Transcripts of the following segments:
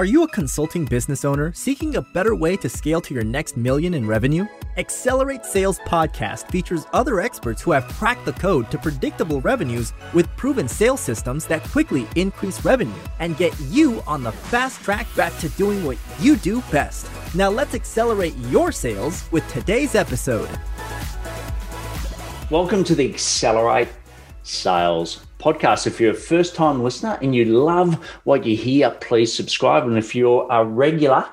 Are you a consulting business owner seeking a better way to scale to your next million in revenue? Accelerate Sales Podcast features other experts who have cracked the code to predictable revenues with proven sales systems that quickly increase revenue and get you on the fast track back to doing what you do best. Now let's accelerate your sales with today's episode. Welcome to the Accelerate Sales podcast. If you're a first time listener and you love what you hear, please subscribe. And if you're a regular,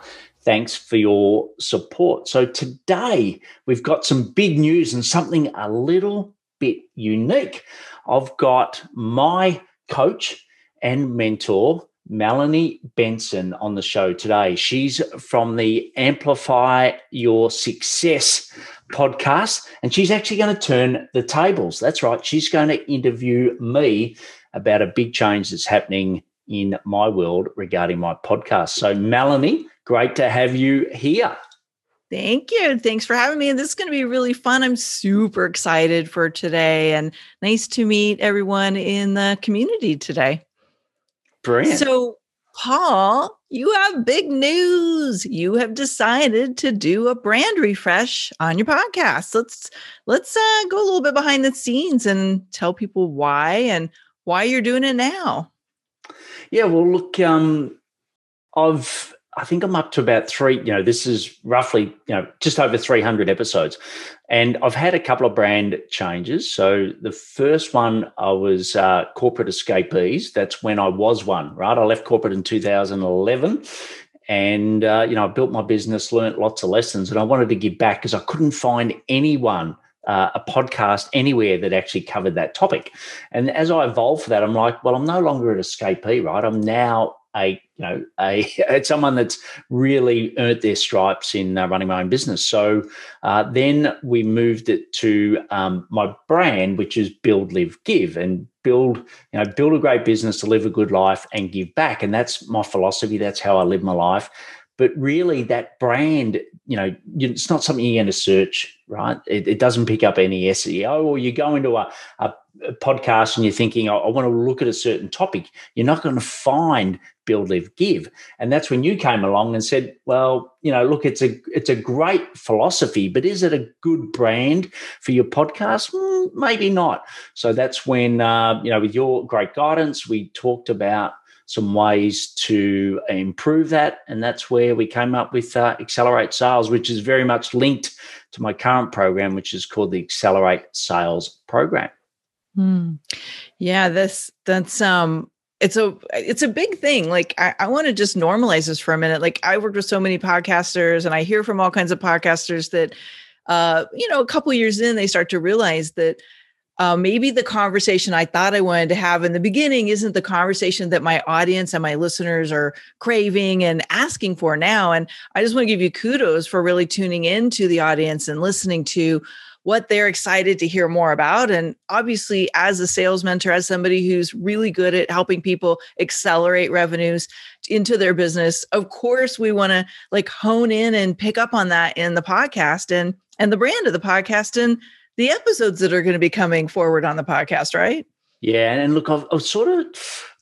thanks for your support. So today we've got some big news and something a little bit unique. I've got my coach and mentor, Melanie Benson, on the show today. She's from the Amplify Your Success podcast, and she's actually going to turn the tables. That's right. She's going to interview me about a big change that's happening in my world regarding my podcast. So, Melanie, great to have you here. Thank you. Thanks for having me. And this is going to be really fun. I'm super excited for today and nice to meet everyone in the community today. Brilliant. So, Paul, you have big news. You have decided to do a brand refresh on your podcast. Let's let's uh, go a little bit behind the scenes and tell people why and why you're doing it now. Yeah, well, look, um, I've I think I'm up to about three. You know, this is roughly you know just over 300 episodes, and I've had a couple of brand changes. So the first one I was uh, corporate escapees. That's when I was one. Right, I left corporate in 2011, and uh, you know I built my business, learned lots of lessons, and I wanted to give back because I couldn't find anyone. Uh, a podcast anywhere that actually covered that topic. And as I evolved for that, I'm like, well, I'm no longer an escapee, right? I'm now a you know a someone that's really earned their stripes in uh, running my own business. So uh, then we moved it to um, my brand, which is Build, Live, Give, and build you know build a great business to live a good life and give back. And that's my philosophy. That's how I live my life. But really, that brand, you know, it's not something you're going to search, right? It, it doesn't pick up any SEO, or you go into a, a podcast and you're thinking, oh, I want to look at a certain topic, you're not going to find build, live, give. And that's when you came along and said, well, you know, look, it's a it's a great philosophy, but is it a good brand for your podcast? Mm, maybe not. So that's when uh, you know, with your great guidance, we talked about some ways to improve that. And that's where we came up with uh, Accelerate Sales, which is very much linked to my current program, which is called the Accelerate Sales Program. Hmm. Yeah, this that's um it's a it's a big thing. Like I, I want to just normalize this for a minute. Like I worked with so many podcasters and I hear from all kinds of podcasters that uh, you know, a couple years in, they start to realize that uh, maybe the conversation I thought I wanted to have in the beginning isn't the conversation that my audience and my listeners are craving and asking for now. And I just want to give you kudos for really tuning into the audience and listening to what they're excited to hear more about. And obviously, as a sales mentor, as somebody who's really good at helping people accelerate revenues into their business, of course, we want to like hone in and pick up on that in the podcast and and the brand of the podcast and the episodes that are going to be coming forward on the podcast, right? Yeah, and look, I've, I've sort of,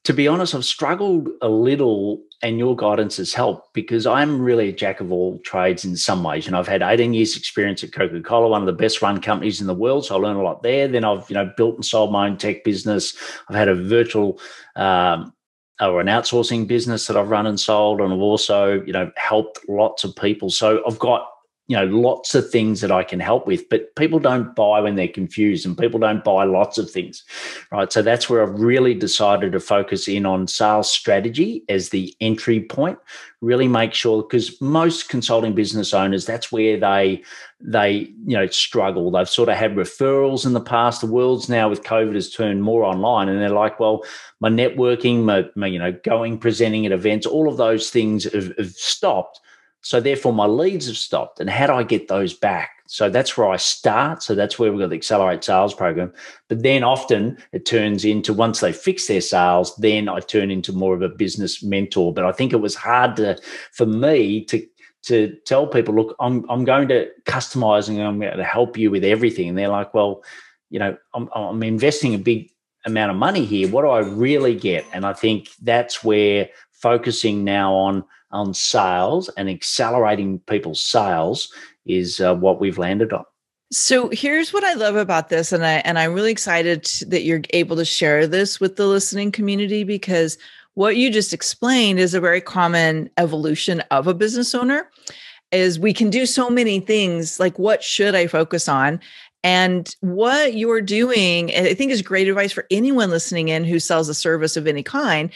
to be honest, I've struggled a little and your guidance has helped because I'm really a jack of all trades in some ways. You know, I've had 18 years experience at Coca-Cola, one of the best run companies in the world. So I learned a lot there. Then I've, you know, built and sold my own tech business. I've had a virtual um, or an outsourcing business that I've run and sold. And I've also, you know, helped lots of people. So I've got you know lots of things that i can help with but people don't buy when they're confused and people don't buy lots of things right? So that's where i've really decided to focus in on sales strategy as the entry point. Really make sure because most consulting business owners that's where they they you know struggle. They've sort of had referrals in the past. The world's now with covid has turned more online and they're like well my networking my, my you know going presenting at events all of those things have, have stopped so therefore, my leads have stopped. And how do I get those back? So that's where I start. So that's where we've got the Accelerate Sales program. But then often it turns into once they fix their sales, then I turn into more of a business mentor. But I think it was hard to for me to to tell people, look, I'm I'm going to customize and I'm going to help you with everything. And they're like, well, you know, I'm I'm investing a big amount of money here. What do I really get? And I think that's where focusing now on on sales and accelerating people's sales is uh, what we've landed on. So here's what I love about this, and I and I'm really excited that you're able to share this with the listening community because what you just explained is a very common evolution of a business owner. Is we can do so many things like what should I focus on? And what you're doing, I think is great advice for anyone listening in who sells a service of any kind.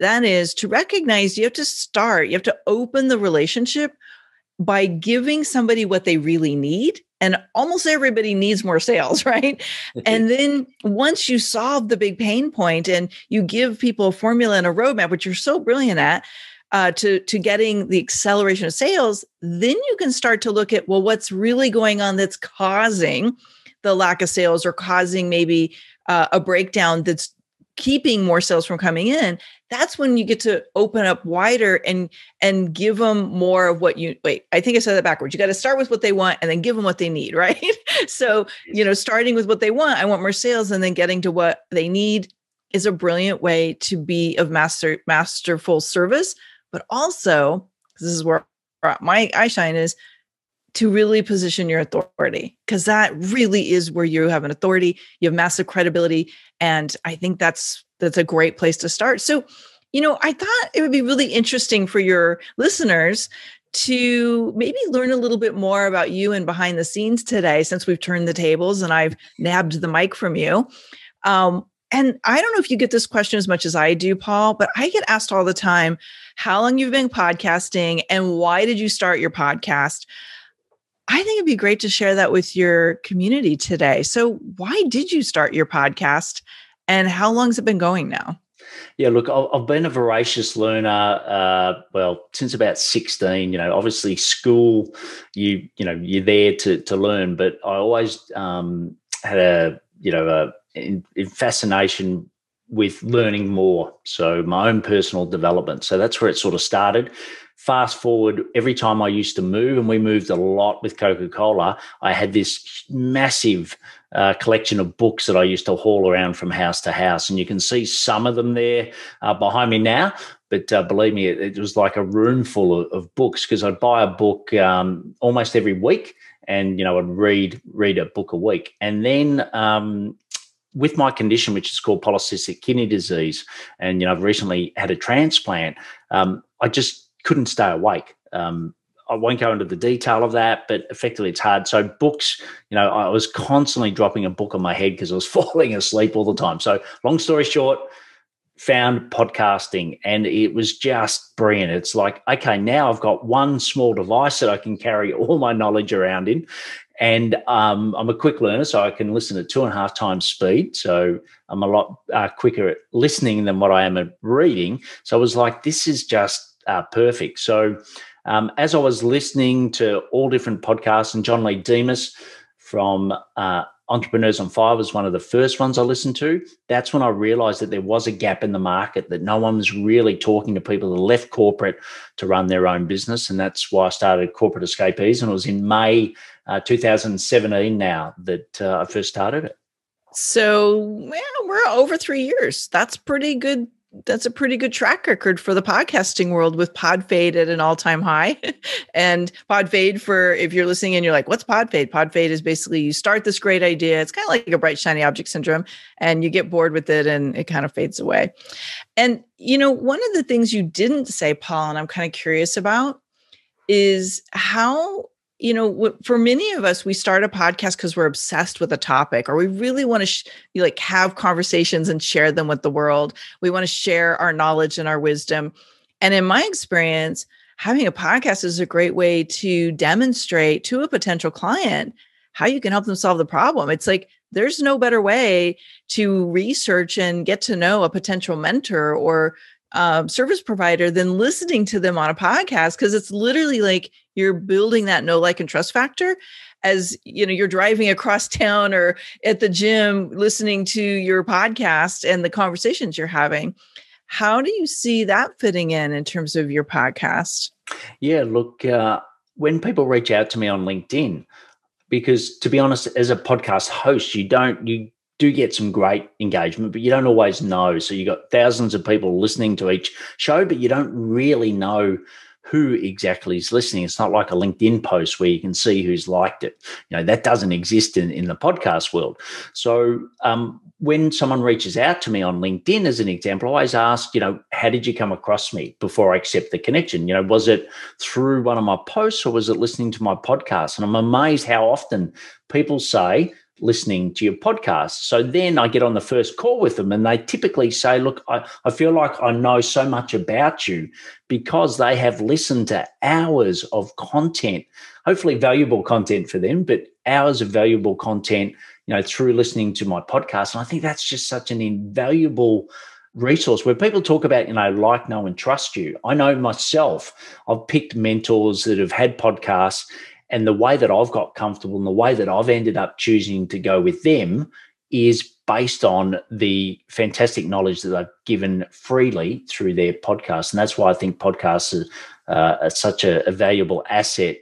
That is to recognize you have to start, you have to open the relationship by giving somebody what they really need. And almost everybody needs more sales, right? and then once you solve the big pain point and you give people a formula and a roadmap, which you're so brilliant at, uh, to to getting the acceleration of sales, then you can start to look at well, what's really going on that's causing the lack of sales or causing maybe uh, a breakdown that's keeping more sales from coming in that's when you get to open up wider and and give them more of what you wait i think i said that backwards. You got to start with what they want and then give them what they need right? So you know starting with what they want i want more sales and then getting to what they need is a brilliant way to be of master masterful service. But also this is where my eye shine is to really position your authority because that really is where you have an authority you have massive credibility and i think that's that's a great place to start. So you know i thought it would be really interesting for your listeners to maybe learn a little bit more about you and behind the scenes today since we've turned the tables and i've nabbed the mic from you. Um, and i don't know if you get this question as much as i do paul but i get asked all the time how long you've been podcasting and why did you start your podcast I think it'd be great to share that with your community today. So, why did you start your podcast and how long has it been going now? Yeah, look, I've been a voracious learner. Uh, well, since about sixteen. You know, obviously school, you you know, you're there to to learn. But I always um, had a you know a, a fascination with learning more. So my own personal development. So that's where it sort of started fast forward every time I used to move, and we moved a lot with Coca Cola, I had this massive uh, collection of books that I used to haul around from house to house. And you can see some of them there uh, behind me now. But uh, believe me, it, it, was like a room full of, of books because I'd buy a book um, almost every week, and you know I'd read read a book a week. And then um, with my condition, which is called polycystic kidney disease, and you know I've recently had a transplant. Um, I just couldn't stay awake. Um, I won't go into the detail of that, but effectively it's hard. So books, you know, I was constantly dropping a book on my head because I was falling asleep all the time. So long story short, found podcasting and it was just brilliant. It's like, okay, now I've got one small device that I can carry all my knowledge around in. And um, I'm a quick learner, so I can listen at two and a half times speed. So I'm a lot uh, quicker at listening than what I am at reading. So I was like, this is just uh, perfect. So, um, as I was listening to all different podcasts, and John Lee Dumas from uh, Entrepreneurs on Fire was one of the first ones I listened to. That's when I realized that there was a gap in the market, that no one was really talking to people that left corporate to run their own business. And that's why I started Corporate Escapees. And it was in May uh, 2017 now that uh, I first started it. So, yeah, we're over three years. That's pretty good that's a pretty good track record for the podcasting world with Podfade at an all-time high. and Podfade for if you're listening and you're like, what's Podfade? Podfade is basically you start this great idea. It's kind of like a bright shiny object syndrome and you get bored with it and it kind of fades away. And you know, one of the things you didn't say, Paul, and I'm kind of curious about is how you know for many of us we start a podcast because we're obsessed with a topic or we really want to sh- like have conversations and share them with the world. We want to share our knowledge and our wisdom. And in my experience having a podcast is a great way to demonstrate to a potential client how you can help them solve the problem. It's like there's no better way to research and get to know a potential mentor or uh, service provider than listening to them on a podcast because it's literally like you're building that know like and trust factor as you know you're driving across town or at the gym listening to your podcast and the conversations you're having how do you see that fitting in in terms of your podcast yeah look uh, when people reach out to me on linkedin because to be honest as a podcast host you don't you do get some great engagement, but you don't always know. So you got thousands of people listening to each show, but you don't really know who exactly is listening. It's not like a LinkedIn post where you can see who's liked it. You know, that doesn't exist in, in the podcast world. So um, when someone reaches out to me on LinkedIn, as an example, I always ask, you know, how did you come across me before I accept the connection? You know, was it through one of my posts or was it listening to my podcast? And I'm amazed how often people say, listening to your podcast. So then I get on the first call with them and they typically say, Look, I, I feel like I know so much about you because they have listened to hours of content, hopefully valuable content for them, but hours of valuable content, you know, through listening to my podcast. And I think that's just such an invaluable resource where people talk about, you know, like, know, and trust you. I know myself, I've picked mentors that have had podcasts and the way that I've got comfortable and the way that I've ended up choosing to go with them is based on the fantastic knowledge that they've given freely through their podcast. And that's why I think podcasts are, uh, are such a, a, valuable asset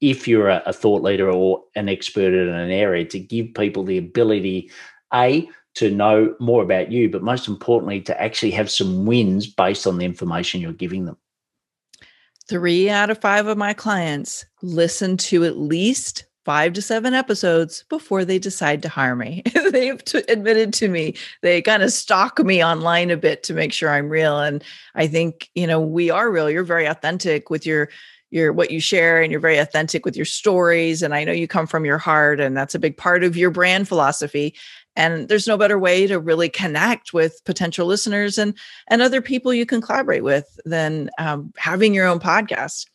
if you're a, a thought leader or an expert in an area to give people the ability, A, to know more about you, but most importantly, to actually have some wins based on the information you're giving them three out of five of my clients listen to at least five to seven episodes before they decide to hire me. They've t- admitted to me they kind of stalk me online a bit to make sure I'm real. And I think, you know, we are real. You're very authentic with your your what you share and you're very authentic with your stories and i know you come from your heart and that's a big part of your brand philosophy and there's no better way to really connect with potential listeners and and other people you can collaborate with than um, having your own podcast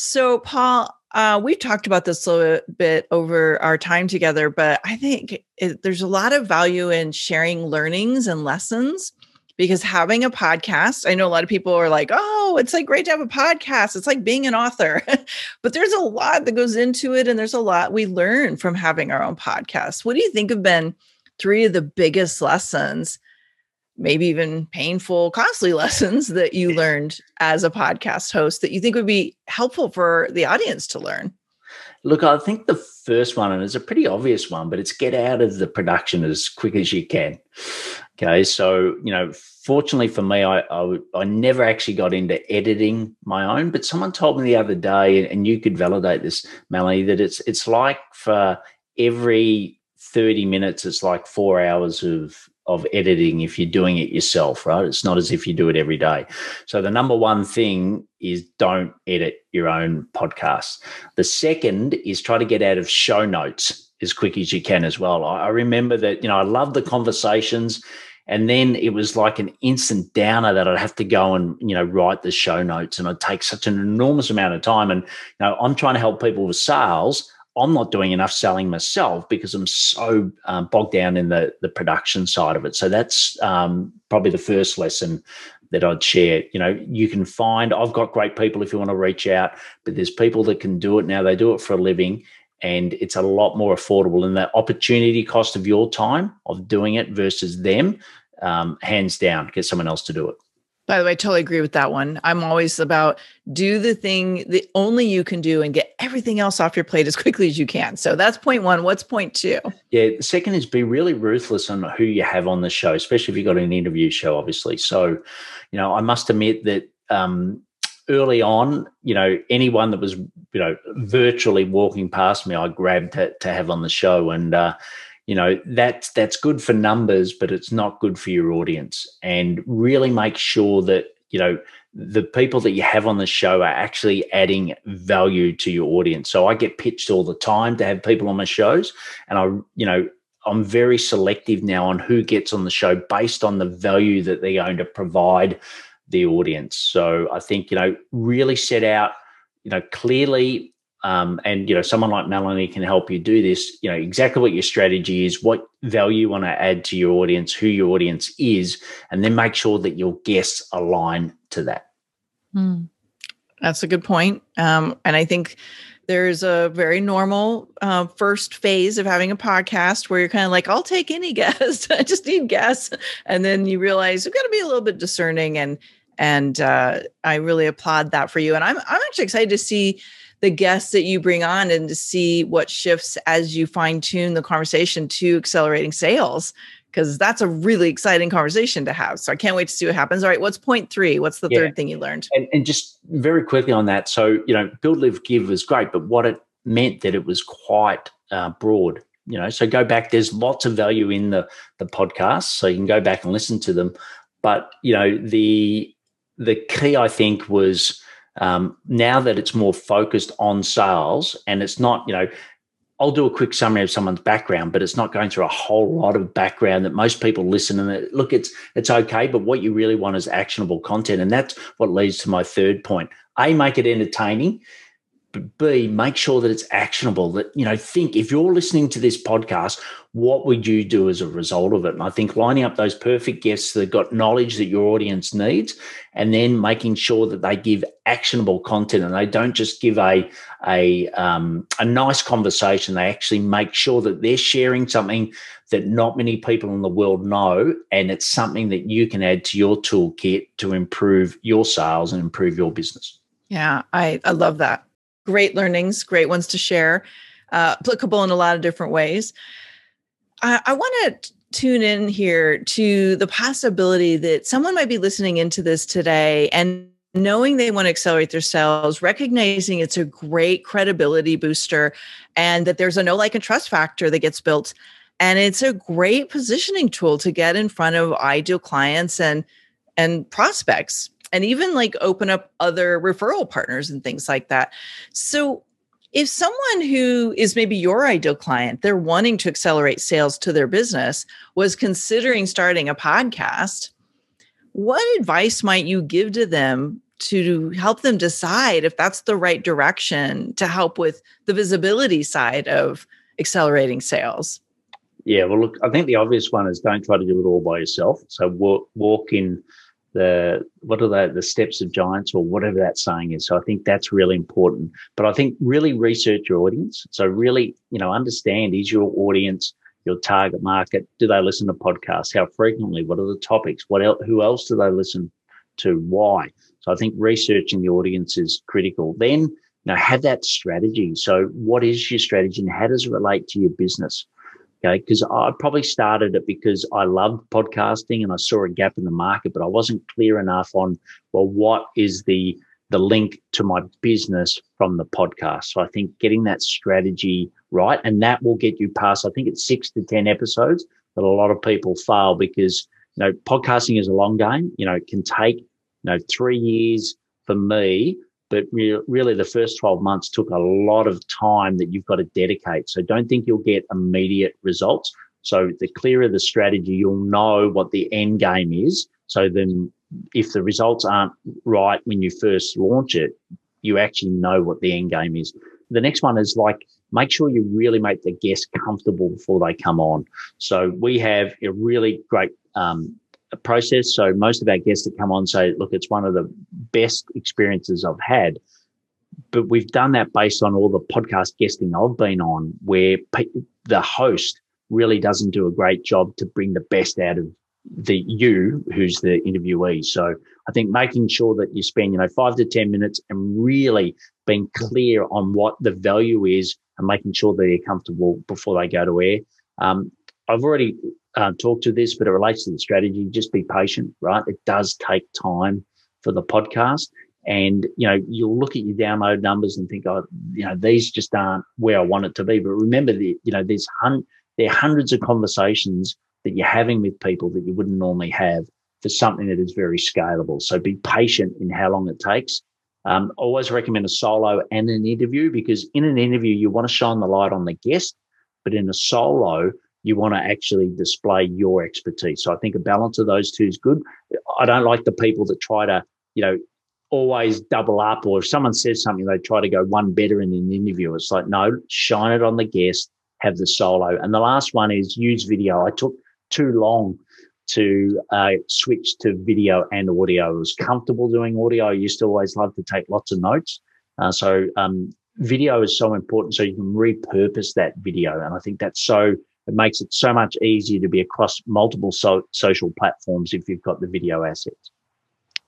so paul uh, we talked about this a little bit over our time together but i think it, there's a lot of value in sharing learnings and lessons because having a podcast, I know a lot of people are like, oh, it's like great to have a podcast. It's like being an author. but there's a lot that goes into it, and there's a lot we learn from having our own podcast. What do you think have been three of the biggest lessons, maybe even painful, costly lessons that you learned as a podcast host that you think would be helpful for the audience to learn? Look, I think the first one, and it's a pretty obvious one, but it's get out of the production as quick as you can. Okay, so you know, fortunately for me, I, I, I never actually got into editing my own. But someone told me the other day, and you could validate this, Melanie, that it's it's like for every thirty minutes, it's like four hours of of editing if you're doing it yourself, right? It's not as if you do it every day. So the number one thing is don't edit your own podcast. The second is try to get out of show notes as quick as you can as well. I, remember that, you know, I love the conversations and then it was like an instant downer that I'd have to go and, you know, write the show notes and I'd take such an enormous amount of time. And, you know, I'm trying to help people with sales. I'm not doing enough selling myself because I'm so um, bogged down in the, the production side of it. So that's um, probably the first lesson that I'd share. You know, you can find, I've got great people if you want to reach out, but there's people that can do it now. They do it for a living and it's a lot more affordable. And the opportunity cost of your time of doing it versus them um, hands down, get someone else to do it. By the way, I totally agree with that one. I'm always about do the thing that only you can do and get everything else off your plate as quickly as you can. So that's point one. What's point two? Yeah, the second is be really ruthless on who you have on the show, especially if you've got an interview show, obviously. So, you know, I must admit that um, early on, you know, anyone that was, you know, virtually walking past me, I grabbed to, to have on the show. And, uh, you know that's that's good for numbers but it's not good for your audience. And really make sure that you know the people that you have on the show are actually adding value to your audience. So i get pitched all the time to have people on my shows and i you know i'm very selective now on who gets on the show based on the value that they're going to provide the audience. So i think you know really set out you know clearly um, and you know someone like melanie can help you do this. You know exactly what your strategy is what value you want to add to your audience who your audience is and then make sure that your guests align to that. Hmm. that's a good point. Um, and i think there's a very normal uh, first phase of having a podcast where you're kind of like i'll take any guest. I just need guests. And then you realize you've got to be a little bit discerning and and uh, i really applaud that for you. And i'm, I'm actually excited to see the guests that you bring on and to see what shifts as you fine tune the conversation to accelerating sales because that's a really exciting conversation to have. So I can't wait to see what happens. All right, what's point three? What's the yeah. third thing you learned? And, and, just very quickly on that. So, you know, build, live, give was great, but what it meant that it was quite uh, broad. You know, so go back. There's lots of value in the the podcast, so you can go back and listen to them. But you know, the the key I think was um, now that it's more focused on sales and it's not, you know, I'll do a quick summary of someone's background, but it's not going through a whole lot of background that most people listen and look, it's it's okay, but what you really want is actionable content, and that's what leads to my third point. A, make it entertaining B, make sure that it's actionable. That, you know, think if you're listening to this podcast, what would you do as a result of it? And I think lining up those perfect guests that got knowledge that your audience needs, and then making sure that they give actionable content and they don't just give a a um, a nice conversation. They actually make sure that they're sharing something that not many people in the world know, and it's something that you can add to your toolkit to improve your sales and improve your business. Yeah, I, I love that great learnings, great ones to share, uh, applicable in a lot of different ways. I, I want to tune in here to the possibility that someone might be listening into this today and knowing they want to accelerate their sales, recognizing it's a great credibility booster and that there's a no like and trust factor that gets built. And it's a great positioning tool to get in front of ideal clients and and prospects and even like open up other referral partners and things like that. So if someone who is maybe your ideal client, they're wanting to accelerate sales to their business, was considering starting a podcast, what advice might you give to them to help them decide if that's the right direction to help with the visibility side of accelerating sales? Yeah, well, look, I think the obvious one is don't try to do it all by yourself. So walk, walk in the what are the the steps of giants or whatever that saying is. So I think that's really important. But I think really research your audience. So really, you know, understand is your audience your target market? Do they listen to podcasts? How frequently? What are the topics? What else? Who else do they listen to? Why? So I think researching the audience is critical. Then, you know, have that strategy. So what is your strategy and how does it relate to your business? Okay. Because I probably started it because I loved podcasting and I saw a gap in the market, but I wasn't clear enough on, well, what is the, the link to my business from the podcast. So I think getting that strategy right, and that will get you past, I think it's six to 10 episodes that a lot of people fail because, you know, podcasting is a long game. You know, it can take, you know, three years for me but re- really the first 12 months took a lot of time that you've got to dedicate. So don't think you'll get immediate results. So the clearer the strategy, you'll know what the end game is. So then if the results aren't right when you first launch it, you actually know what the end game is. The next one is like, make sure you really make the guests comfortable before they come on. So we have a really great um, process. So most of our guests that come on say, look, it's one of the best experiences I've had. But we've done that based on all the podcast guesting I've been on, where the host really doesn't do a great job to bring the best out of the you who's the interviewee. So I think making sure that you spend, you know, five to 10 minutes and really being clear on what the value is and making sure that they're comfortable before they go to air. Um, I've already uh, talk to this, but it relates to the strategy. Just be patient, right? It does take time for the podcast. And, you know, you'll look at your download numbers and think, oh, you know, these just aren't where I want it to be. But remember that, you know, there's hun- there are hundreds of conversations that you're having with people that you wouldn't normally have for something that is very scalable. So be patient in how long it takes. Um, always recommend a solo and an interview because in an interview, you want to shine the light on the guest, but in a solo, you want to actually display your expertise. So I think a balance of those two is good. I don't like the people that try to, you know, always double up or if someone says something, they try to go one better in an interview. It's like, no, shine it on the guest, have the solo. And the last one is use video. I took too long to uh, switch to video and audio. I was comfortable doing audio. I used to always love to take lots of notes. Uh, so um, video is so important so you can repurpose that video. And I think that's so it makes it so much easier to be across multiple so- social platforms if you've got the video assets.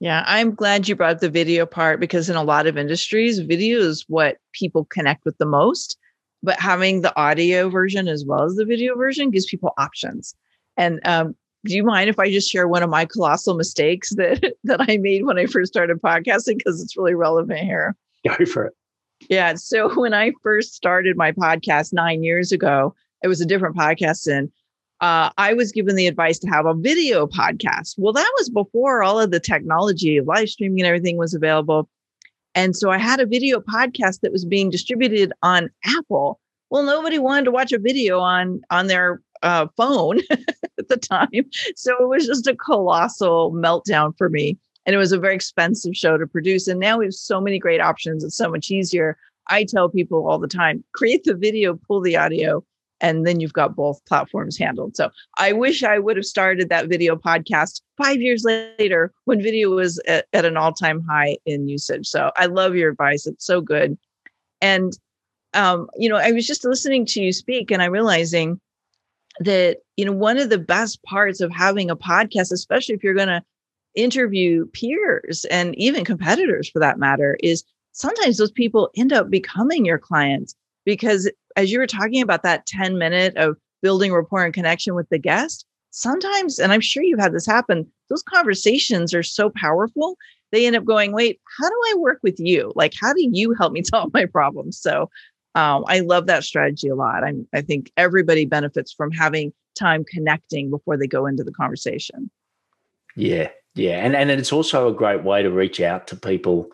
Yeah, I'm glad you brought the video part because in a lot of industries, video is what people connect with the most. But having the audio version as well as the video version gives people options. And um, do you mind if I just share one of my colossal mistakes that that I made when I first started podcasting because it's really relevant here? Go for it. Yeah. So when I first started my podcast nine years ago, it was a different podcast, and uh, I was given the advice to have a video podcast. Well, that was before all of the technology, live streaming, and everything was available. And so I had a video podcast that was being distributed on Apple. Well, nobody wanted to watch a video on on their uh, phone at the time, so it was just a colossal meltdown for me. And it was a very expensive show to produce. And now we have so many great options. It's so much easier. I tell people all the time create the video, pull the audio, and then you've got both platforms handled. So I wish I would have started that video podcast five years later when video was at, at an all time high in usage. So I love your advice. It's so good. And, um, you know, I was just listening to you speak and I'm realizing that, you know, one of the best parts of having a podcast, especially if you're going to interview peers and even competitors for that matter, is sometimes those people end up becoming your clients because as you were talking about that 10 minute of building rapport and connection with the guest, sometimes, and I'm sure you've had this happen, those conversations are so powerful. They end up going, wait, how do I work with you? Like, how do you help me solve my problems? So um, I love that strategy a lot. I'm, I think everybody benefits from having time connecting before they go into the conversation. Yeah, yeah, and and it's also a great way to reach out to people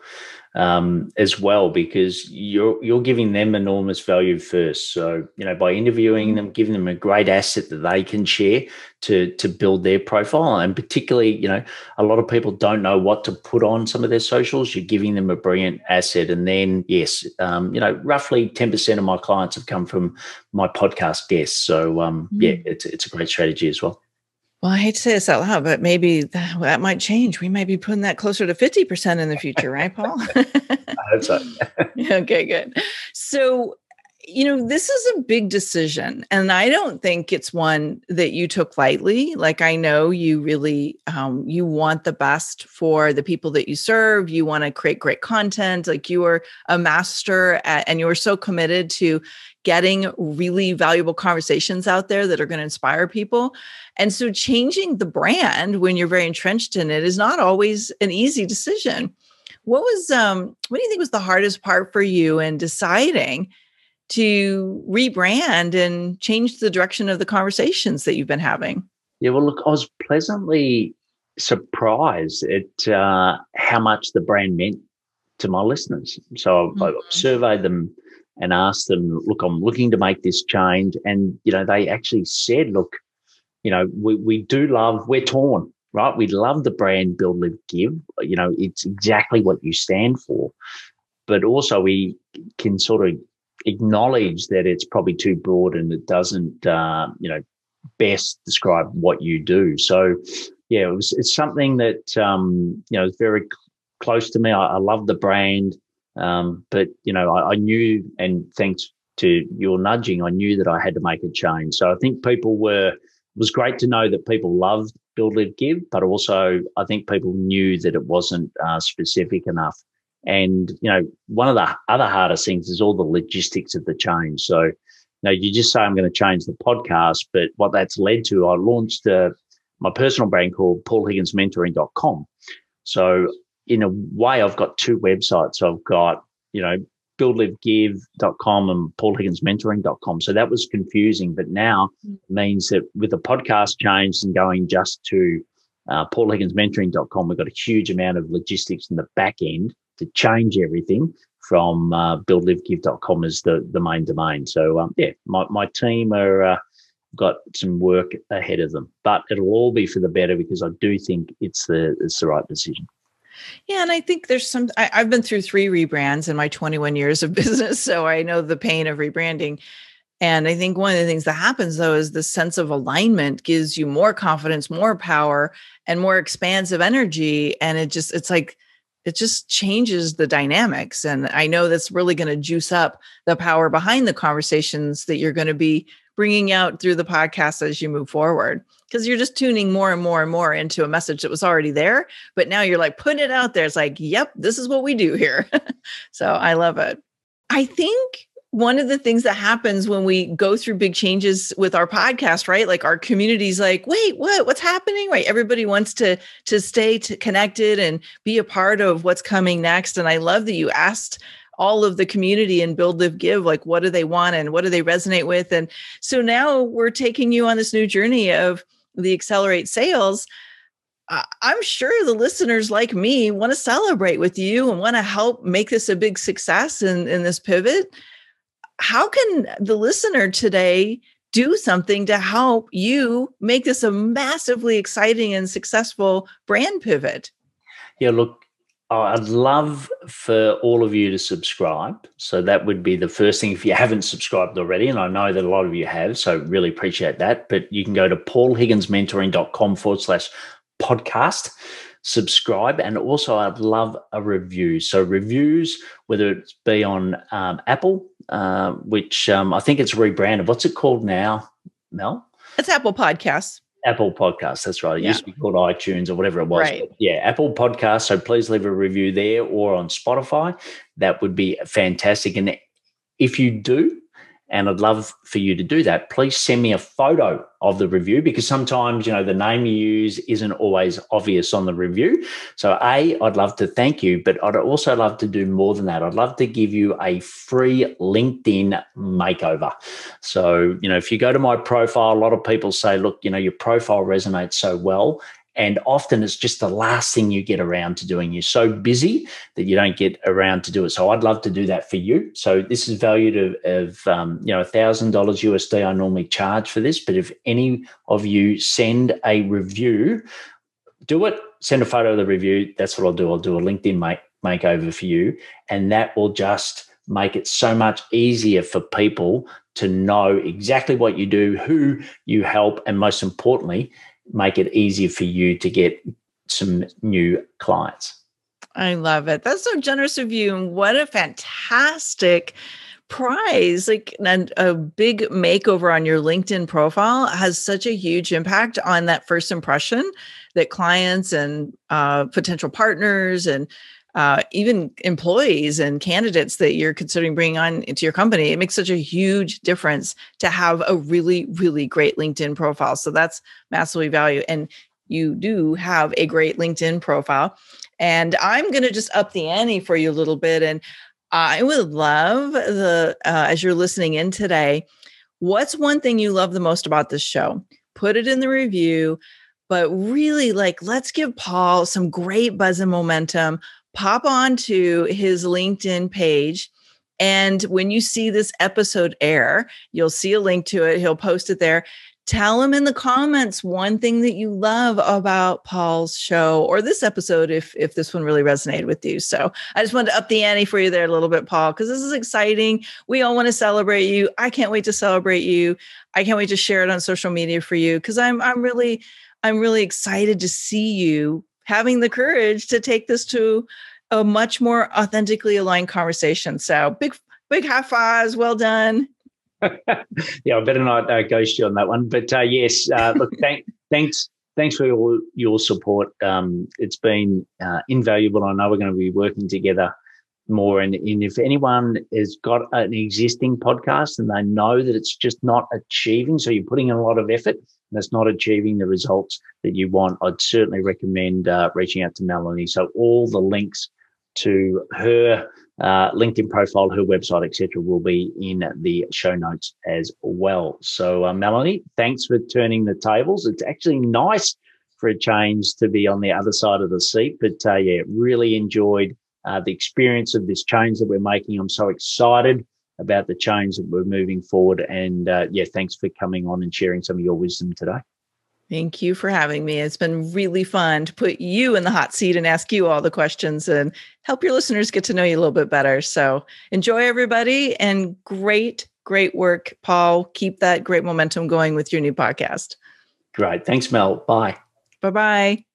um, as well because you're you're giving them enormous value first. So you know by interviewing them, giving them a great asset that they can share to to build their profile, and particularly you know a lot of people don't know what to put on some of their socials. You're giving them a brilliant asset, and then yes, um, you know roughly ten percent of my clients have come from my podcast guests. So um, mm. yeah, it's it's a great strategy as well. Well, I hate to say this out loud, but maybe that, that might change. We might be putting that closer to 50% in the future, right, Paul? I hope so. okay, good. So, you know, this is a big decision. And I don't think it's one that you took lightly. Like, I know you really, um, you want the best for the people that you serve. You want to create great content. Like, you are a master at, and you are so committed to getting really valuable conversations out there that are going to inspire people. And so changing the brand when you're very entrenched in it is not always an easy decision. What was um what do you think was the hardest part for you in deciding to rebrand and change the direction of the conversations that you've been having? Yeah, well look, I was pleasantly surprised at uh, how much the brand meant to my listeners. So mm-hmm. I surveyed them and asked them, look, I'm looking to make this change. And, you know, they actually said, look, you know, we, we do love, we're torn, right? We love the brand Build, Live, Give. You know, it's exactly what you stand for. But also we can sort of acknowledge that it's probably too broad and it doesn't, uh, you know, best describe what you do. So, yeah, it was, it's something that, um, you know, is very close to me. I, I love the brand. Um, but you know, I, I, knew, and thanks to your nudging, I knew that I had to make a change. So I think people were. It was great to know that people loved Build, Live, Give, but also I think people knew that it wasn't uh, specific enough. And you know, one of the other hardest things is all the logistics of the change. So, you know, you just say I'm going to change the podcast, but what that's led to, I launched uh, my personal brand called paulhigginsmentoring.com. So in a way, I've got two websites. I've got, you know, buildlivegive.com and paulhigginsmentoring.com. So that was confusing, but now means that with the podcast change and going just to uh, paulhigginsmentoring.com, we've got a huge amount of logistics in the back end to change everything from uh, buildlivegive.com as the, the main domain. So, um, yeah, my, my team are uh, got some work ahead of them, but it'll all be for the better because I do think it's the, it's the right decision. Yeah, and I think there's some. I, have been through three rebrands in my 21 years of business, so I know the pain of rebranding. And I think one of the things that happens though is the sense of alignment gives you more confidence, more power, and more expansive energy. And it just, it's like, it just changes the dynamics. And I know that's really going to juice up the power behind the conversations that you're going to be bringing out through the podcast as you move forward because you're just tuning more and more and more into a message that was already there but now you're like putting it out there it's like yep this is what we do here so i love it i think one of the things that happens when we go through big changes with our podcast right? Like our community's like wait what? What's happening? Right? Everybody wants to to stay to connected and be a part of what's coming next. And i love that you asked all of the community and build live give like what do they want and what do they resonate with? And so now we're taking you on this new journey of the accelerate sales. I'm sure the listeners like me want to celebrate with you and want to help make this a big success in, in this pivot how can the listener today do something to help you make this a massively exciting and successful brand pivot? Yeah, look, I'd love for all of you to subscribe. So that would be the first thing if you haven't subscribed already. And I know that a lot of you have. So really appreciate that. But you can go to paulhigginsmentoring.com forward slash podcast subscribe, and also I'd love a review. So reviews, whether it be on um, Apple, uh, which um, I think it's rebranded. What's it called now, Mel? It's Apple Podcasts. Apple Podcasts. That's right. It yeah. used to be called iTunes or whatever it was. Right. yeah, Apple Podcasts. So please leave a review there or on Spotify. That would be fantastic. And if you do, and I'd love for you to do that. Please send me a photo of the review because sometimes, you know, the name you use isn't always obvious on the review. So, A, I'd love to thank you, but I'd also love to do more than that. I'd love to give you a free LinkedIn makeover. So, you know, if you go to my profile, a lot of people say, look, you know, your profile resonates so well. And often it's just the last thing you get around to doing. You're so busy that you don't get around to do it. So I'd love to do that for you. So this is valued of, of um, you know, $1,000 USD I normally charge for this. But if any of you send a review, do it, send a photo of the review. That's what I'll do. I'll do a LinkedIn make, makeover for you. And that will just make it so much easier for people to know exactly what you do, who you help, and most importantly, make it easier for you to get some new clients. I love it. That's so generous of you. And what a fantastic prize. Like and a big makeover on your LinkedIn profile has such a huge impact on that first impression that clients and uh, potential partners and uh, even employees and candidates that you're considering bringing on into your company, it makes such a huge difference to have a really, really great LinkedIn profile. So that's massively value. And you do have a great LinkedIn profile. And I'm going to just up the ante for you a little bit. And I would love the, uh, as you're listening in today, what's one thing you love the most about this show? Put it in the review but really like let's give paul some great buzz and momentum pop on to his LinkedIn page. And when you see this episode air, you'll see a link to it. He'll post it there. Tell him in the comments one thing that you love about Paul's show or this episode if if this one really resonated with you. So I just wanted to up the ante for you there a little bit, Paul, because this is exciting. We all want to celebrate you. I can't wait to celebrate you. I can't wait to share it on social media for you because I'm I'm really I'm really excited to see you having the courage to take this to a much more authentically aligned conversation. So big, big high fives. Well done. yeah, I better not uh, ghost you on that one. But uh, yes, uh, look, thank, thanks, thanks for your, your support. Um, it's been uh, invaluable. I know we're going to be working together more. And, and if anyone has got an existing podcast and they know that it's just not achieving, so you're putting in a lot of effort, that's not achieving the results that you want, I'd certainly recommend uh, reaching out to Melanie. So all the links to her uh, LinkedIn profile, her website, etc., will be in the show notes as well. So, uh, Melanie, thanks for turning the tables. It's actually nice for a change to be on the other side of the seat, but uh, yeah, really enjoyed uh, the experience of this change that we're making. I'm so excited about the change that we're moving forward. And uh, yeah, thanks for coming on and sharing some of your wisdom today. Thank you for having me. It's been really fun to put you in the hot seat and ask you all the questions and help your listeners get to know you a little bit better. So enjoy, everybody, and great, great work, Paul. Keep that great momentum going with your new podcast. Great. Thanks, Mel. Bye. Bye bye.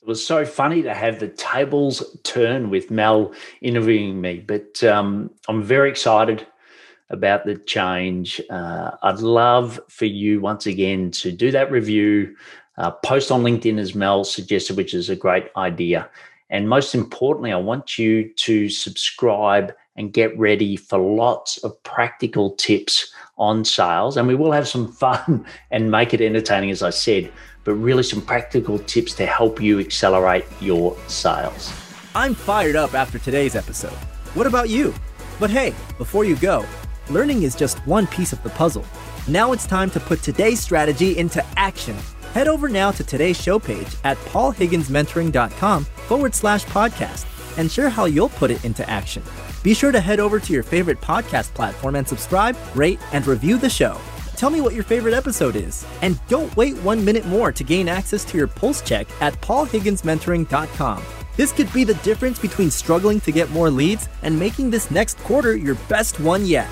It was so funny to have the tables turn with Mel interviewing me, but um, I'm very excited about the change. Uh, I'd love for you once again to do that review, uh, post on LinkedIn as Mel suggested, which is a great idea. And most importantly, I want you to subscribe and get ready for lots of practical tips on sales. And we will have some fun and make it entertaining, as I said, but really some practical tips to help you accelerate your sales. I'm fired up after today's episode. What about you? But hey, before you go, learning is just one piece of the puzzle. Now it's time to put today's strategy into action. Head over now to today's show page at paulhigginsmentoring.com forward slash podcast and share how you'll put it into action. Be sure to head over to your favorite podcast platform and subscribe, rate, and review the show. Tell me what your favorite episode is. And don't wait one minute more to gain access to your pulse check at paulhigginsmentoring.com. This could be the difference between struggling to get more leads and making this next quarter your best one yet.